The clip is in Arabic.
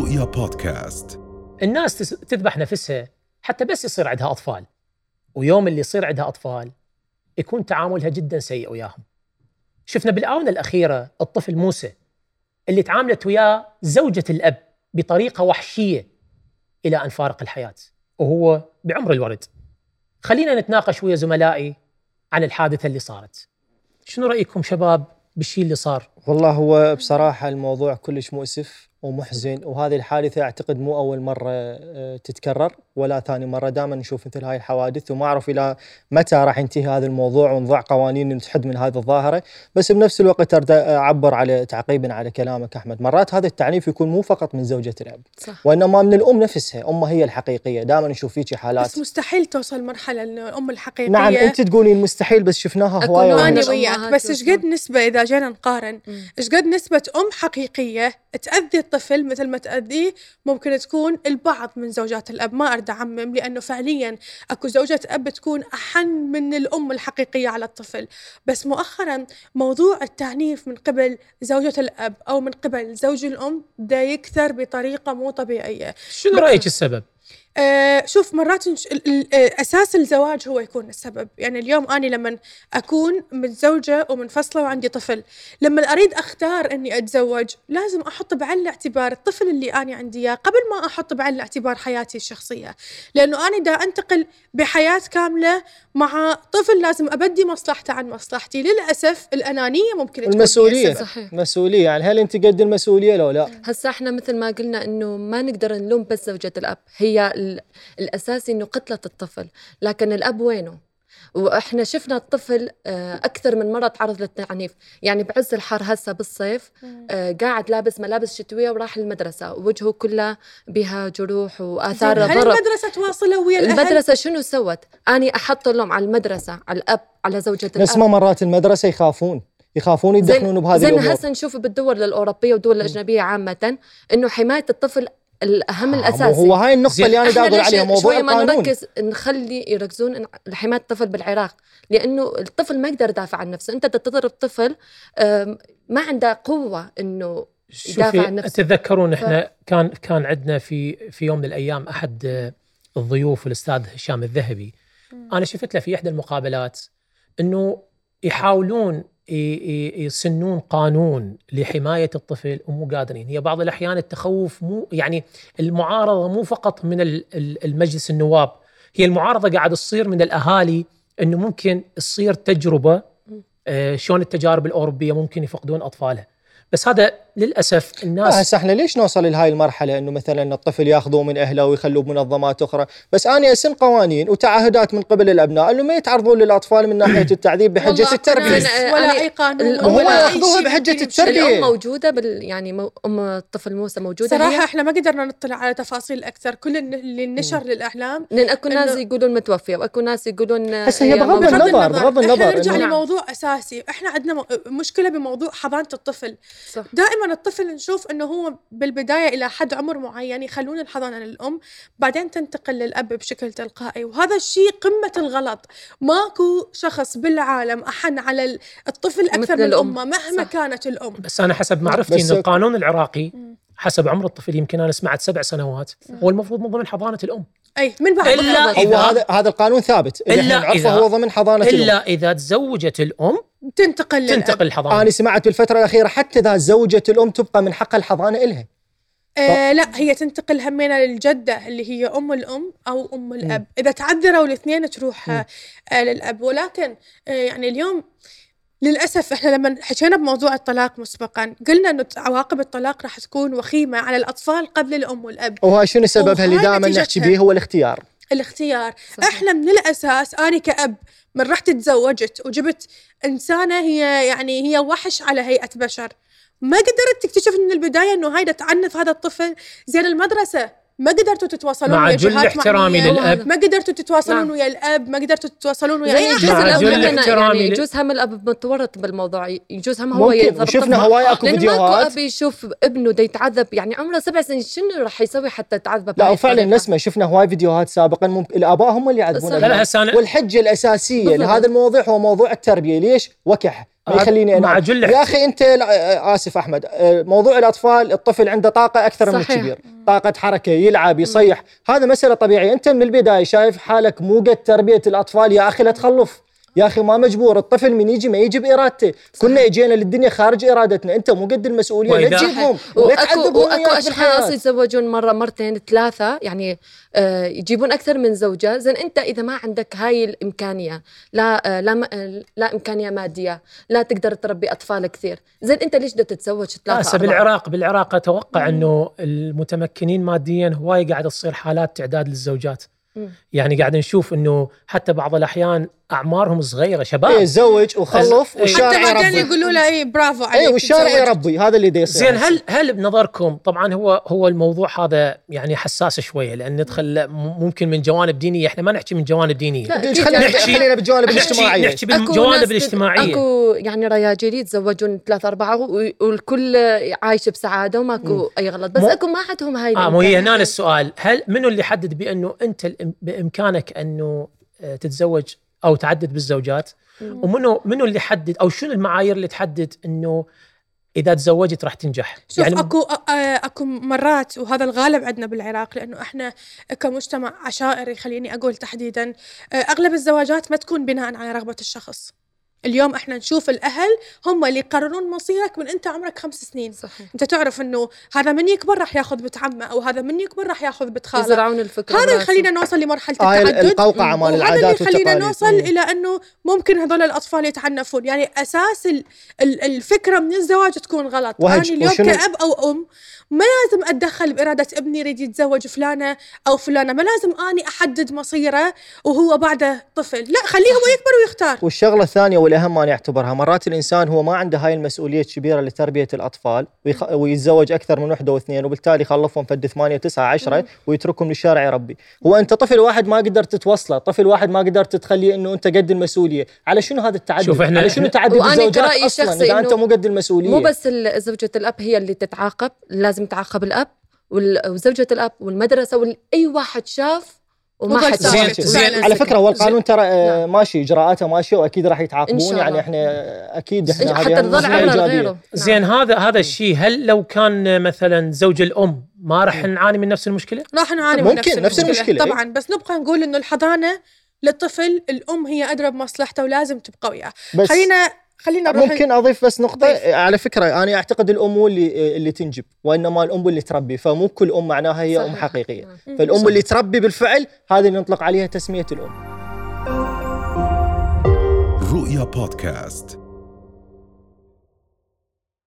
رؤيا بودكاست. الناس تذبح نفسها حتى بس يصير عندها أطفال. ويوم اللي يصير عندها أطفال يكون تعاملها جدا سيء وياهم. شفنا بالآونة الأخيرة الطفل موسى اللي تعاملت وياه زوجة الأب بطريقة وحشية إلى أن فارق الحياة وهو بعمر الورد. خلينا نتناقش ويا زملائي عن الحادثة اللي صارت. شنو رأيكم شباب بالشيء اللي صار؟ والله هو بصراحة الموضوع كلش مؤسف. ومحزن. وهذه الحادثة أعتقد مو أول مرة آه، تتكرر ولا ثاني مرة. دائما نشوف مثل هاي الحوادث وما أعرف إلى متى راح ينتهي هذا الموضوع ونضع قوانين تحد من هذه الظاهرة. بس بنفس الوقت أريد أعبر على تعقيبا على كلامك أحمد. مرات هذا التعنيف يكون مو فقط من زوجة الأب صح. وإنما من الأم نفسها. أمها هي الحقيقية. دائما نشوف فيك حالات. بس مستحيل توصل مرحلة الأم الحقيقية. نعم أنت تقولين مستحيل بس شفناها هواية أنا. وياك. بس إيش يوصلون. قد نسبة إذا جينا نقارن. إيش قد نسبة أم حقيقية تأذي الطفل مثل ما تأذيه ممكن تكون البعض من زوجات الأب. ما أريد أعمم لأنه فعليا أكو زوجة أب تكون أحن من الأم الحقيقية على الطفل. بس مؤخرا موضوع التعنيف من قبل زوجة الأب أو من قبل زوج الأم دا يكثر بطريقة مو طبيعية. شنو رأيك السبب؟ آه شوف مرات نش... آه، أساس الزواج هو يكون السبب. يعني اليوم اني لما أكون متزوجة ومنفصلة وعندي طفل لما أريد أختار إني أتزوج لازم أحط بعين الاعتبار الطفل اللي أنا عندي إياه قبل ما أحط بعين الاعتبار حياتي الشخصية. لأنه أنا دا أنتقل بحياة كاملة مع طفل لازم أبدي مصلحته عن مصلحتي. للأسف الأنانية ممكن تكون السبب. صحيح. مسؤولية. يعني هل أنت قد المسؤولية لو لا؟ هسا إحنا مثل ما قلنا إنه ما نقدر نلوم بس زوجة الأب. هي الاساسي إنه قتلت الطفل. لكن الأب وينه؟ وإحنا شفنا الطفل آه، أكثر من مرة تعرض للتعنيف. يعني بعز الحر هسه بالصيف آه، قاعد لابس ملابس شتوية وراح المدرسة. ووجهه كله بها جروح وآثار هل ضرب المدرسة تواصله ويا الأهل؟ المدرسة شنو سوت؟ أني أحط اللوم على المدرسة على الأب على زوجة الأب. نسمع مرات المدرسة يخافون. يخافون يدخلون بهذه زي ما الأمور. هسه نشوف بالدول الأوروبية والدول الأجنبية عامة إنه حماية الطفل الأهم آه، الأساسي. وهو هاي النقطة زين، اللي أنا أقول عليها موضوع شوي ما نركز نخلي يركزون لحمايه الطفل بالعراق لأنه الطفل ما يقدر يدافع عن نفسه. أنت تضرب طفل ما عنده قوة إنه يدافع عن شوفي نفسه. تتذكرون إحنا كان كان عندنا في في يوم من الأيام أحد الضيوف الأستاذ هشام الذهبي. أنا شفت له في إحدى المقابلات إنه يحاولون يسنون قانون لحماية الطفل ومو قادرين. هي بعض الأحيان التخوف مو يعني المعارضة مو فقط من ال- ال- المجلس النواب هي المعارضة قاعد تصير من الأهالي إنه ممكن تصير تجربة آه، شلون التجارب الأوروبية ممكن يفقدون أطفالها. بس هذا للأسف لا الناس هسه إحنا ليش نوصل لهاي المرحلة إنه مثلا الطفل ياخذوه من أهله ويخلوه بمنظمات أخرى، بس أنا اسن قوانين وتعهدات من قبل الأبناء انه ما يتعرضون للأطفال من ناحية التعذيب بحجة والله التربية. أنا- ولا أي قانون أي يأخذوها ممكن التربية. الأم موجودة بال يعني مو أم الطفل موسى موجودة صراحة هي إحنا ما قدرنا نطلع على تفاصيل أكثر كل اللي نشر للإعلام لأن أكو ناس يقولون متوفية وأكو ناس يقولون هسه هي هي بغض. النظر. بغض النظر إحنا نرجع لموضوع أساسي إحنا عندنا م- مشكلة بموضوع حضانة الطفل صح. دائما الطفل نشوف إنه هو بالبداية إلى حد عمر معين يخلون الحضانة للأم بعدين تنتقل للأب بشكل تلقائي. وهذا الشيء قمة الغلط. ماكو شخص بالعالم أحن على ال- الطفل أكثر مثل من الأم. أمه مهما صح. كانت الأم. بس أنا حسب معرفتي ان القانون العراقي حسب عمر الطفل يمكن أنا سمعت سبع سنوات هو المفروض من ضمن حضانة الأم. أي من بعد إذا- هو هذا هذا القانون ثابت. اللي إحنا نعرفه إذا- هو ضمن الأم. إلا إذا تزوجت الأم تنتقل للأب. تنتقل الحضانة. أنا سمعت بالفترة الأخيرة حتى إذا زوجت الأم تبقى من حقها الحضانة إلها. آه لا هي تنتقل همينة للجدة اللي هي أم الأم أو أم الأب. إذا تعذروا الاثنين تروح آه آه للأب. ولكن آه يعني اليوم للأسف إحنا لما حكينا بموضوع الطلاق مسبقا قلنا أنه عواقب الطلاق راح تكون وخيمة على الأطفال قبل الأم والأب وهو شنو سببها اللي دائما. نحكي به هو الاختيار. الاختيار صحيح. إحنا من الأساس أنا كأب من رحت تزوجت وجبت إنسانة هي يعني هي وحش على هيئة بشر ما قدرت تكتشف من البداية إنه هاي تعنف هذا الطفل زين المدرسة ما قدرتوا تتواصلون مع ويا جل جهات احترامي معنية. للأب. ما قدرتوا تتواصلون نعم. ويا الأب ما قدرتوا تتواصلون ويا أي مع الاب جل احترامي يعني يجوز هم الأب متورط بالموضوع يجوز هم هو يضرب طفله. هواي اكو لأن ماكو فيديوهات اب يشوف ابنه دا يتعذب يعني عمره سبع سنين شنو راح يسوي حتى يتعذب لا وفعلا؟ نسمع شفنا هواي فيديوهات سابقا ممكن الآباء هم اللي يعذبون. لا والحجة الأساسية. لهذا الموضوع هو موضوع التربية ليش وكح ما يخليني أنام. مع جل يا أخي أنت لا آه، آسف أحمد. آه، موضوع الأطفال الطفل عنده طاقة أكثر من صحيح. الكبير طاقة حركة يلعب يصيح. هذا مسألة طبيعية. أنت من البداية شايف حالك مو قد تربية الأطفال يا أخي لا تخلف. يا أخي ما مجبور الطفل من يجي ما يجي بارادته كنا إجينا للدنيا خارج إرادتنا. أنت مو قد المسؤولية لا تجيبهم. لا واكو تعذبهم وأكو أشخاص. يتزوجون مره مرتين ثلاثة. يعني آه يجيبون أكثر من زوجة. زين أنت إذا ما عندك هاي الإمكانية لا آه لا لا إمكانية مادية لا تقدر تربي أطفال كثير. زين أنت ليش بدك تتزوج ثلاثة هسه؟ بالعراق بالعراق أتوقع إنه المتمكنين ماديا هواي قاعد تصير حالات تعداد للزوجات. مم. يعني قاعد نشوف إنه حتى بعض الأحيان أعمارهم صغيرة إيه شباب زوج وخلف إيه. والشارع حتى بعدين يقولوا له اي برافو عليك اي والشارع. يربي هذا اللي يصير. زين هل هل بنظركم طبعا هو هو الموضوع هذا يعني حساس شوية لأن ندخل ممكن من جوانب دينية إحنا ما نحكي من جوانب دينية. لا، أكيد خلينا نحكي- خلينا بالجوانب الاجتماعية. نحكي بالجوانب الاجتماعية. أكو يعني رياجيل يتزوجون ثلاثة أربعة و- والكل عايش بسعادة وماكو أي غلط بس أكو ما عندهم هاي آه مو هي. هنا السؤال. هل منو اللي يحدد بأنه أنت بإمكانك أنه آه، تتزوج أو تعدد بالزوجات. ومنو منو اللي يحدد أو شنو المعايير اللي تحدد إنه إذا تزوجت راح تنجح؟ شوف يعني اكو أكو مرات وهذا الغالب عندنا بالعراق لأنه إحنا كمجتمع عشائري خليني أقول تحديدا أغلب الزواجات ما تكون بناء على رغبة الشخص. اليوم إحنا نشوف الاهل هم اللي يقررون مصيرك من انت عمرك خمس سنين. صحيح. انت تعرف انه هذا من يكبر راح ياخذ بنت عمه أو هذا من يكبر راح ياخذ بنت خاله. يزرعون الفكرة هذا. يخلينا نوصل لمرحلة هاي التعدد. القوقعة مال وهذا اللي العادات يخلينا والتقاليد. نوصل. إلى إنه ممكن هذول الأطفال يتعنفون. يعني أساس ال- ال- الفكرة من الزواج تكون غلط. وهج. أنا اليوم وشنو- كأب أو أم ما لازم أتدخل بإرادة ابني يريد يتزوج فلانة أو فلانة. ما لازم أني أحدد مصيره وهو بعده طفل. لا خليه هو يكبر ويختار. والشغلة الثانية والأهم أنا أعتبرها. مرات الإنسان هو ما عنده هاي المسؤولية الكبيره لتربية الأطفال ويخ... ويتزوج أكثر من وحدة واثنين وبالتالي يخلفهم فد ثمانية تسعه عشرة ويتركهم للشارع يربي هو أنت طفل واحد ما قدرت تتوصله طفل واحد ما قدرت تخليه إنه أنت قد المسؤولية. على شنو هذا التعدد؟ شوف إحنا- على شنو تعدد وأنا الزوجات أصلا؟ إذا أنت مو قد المسؤولية. مو بس ال- زوجة الأب هي اللي تتعاقب لازم يتعاقب الأب وال- وزوجة الأب والمدرسة وأي واحد شاف وما حد. زين-. زين. على فكرة هو القانون ترى آه، نعم. ماشي إجراءاته ماشية وأكيد راح يتعاقبون يعني. إحنا أكيد إحنا حتى تظل إيجابية. لغيره زين هذا هذا الشيء هل لو كان مثلا زوج الأم ما راح نعاني من نفس المشكلة؟ راح نعاني من ممكن، نفس نفس المشكلة, المشكلة،. طبعا بس نبقى نقول إنه الحضانة للطفل الأم هي أدرى بمصلحته ولازم تبقى وياه بس خلينا خلينا نروح ممكن أضيف بس نقطة ضيف. على فكرة أنا أعتقد الأم هو اللي اللي تنجب وإنما الأم اللي تربي فمو كل أم معناها هي أم صحيح. حقيقية نعم. فالأم اللي تربي بالفعل هذه اللي نطلق عليها تسمية الأم رؤيا بودكاست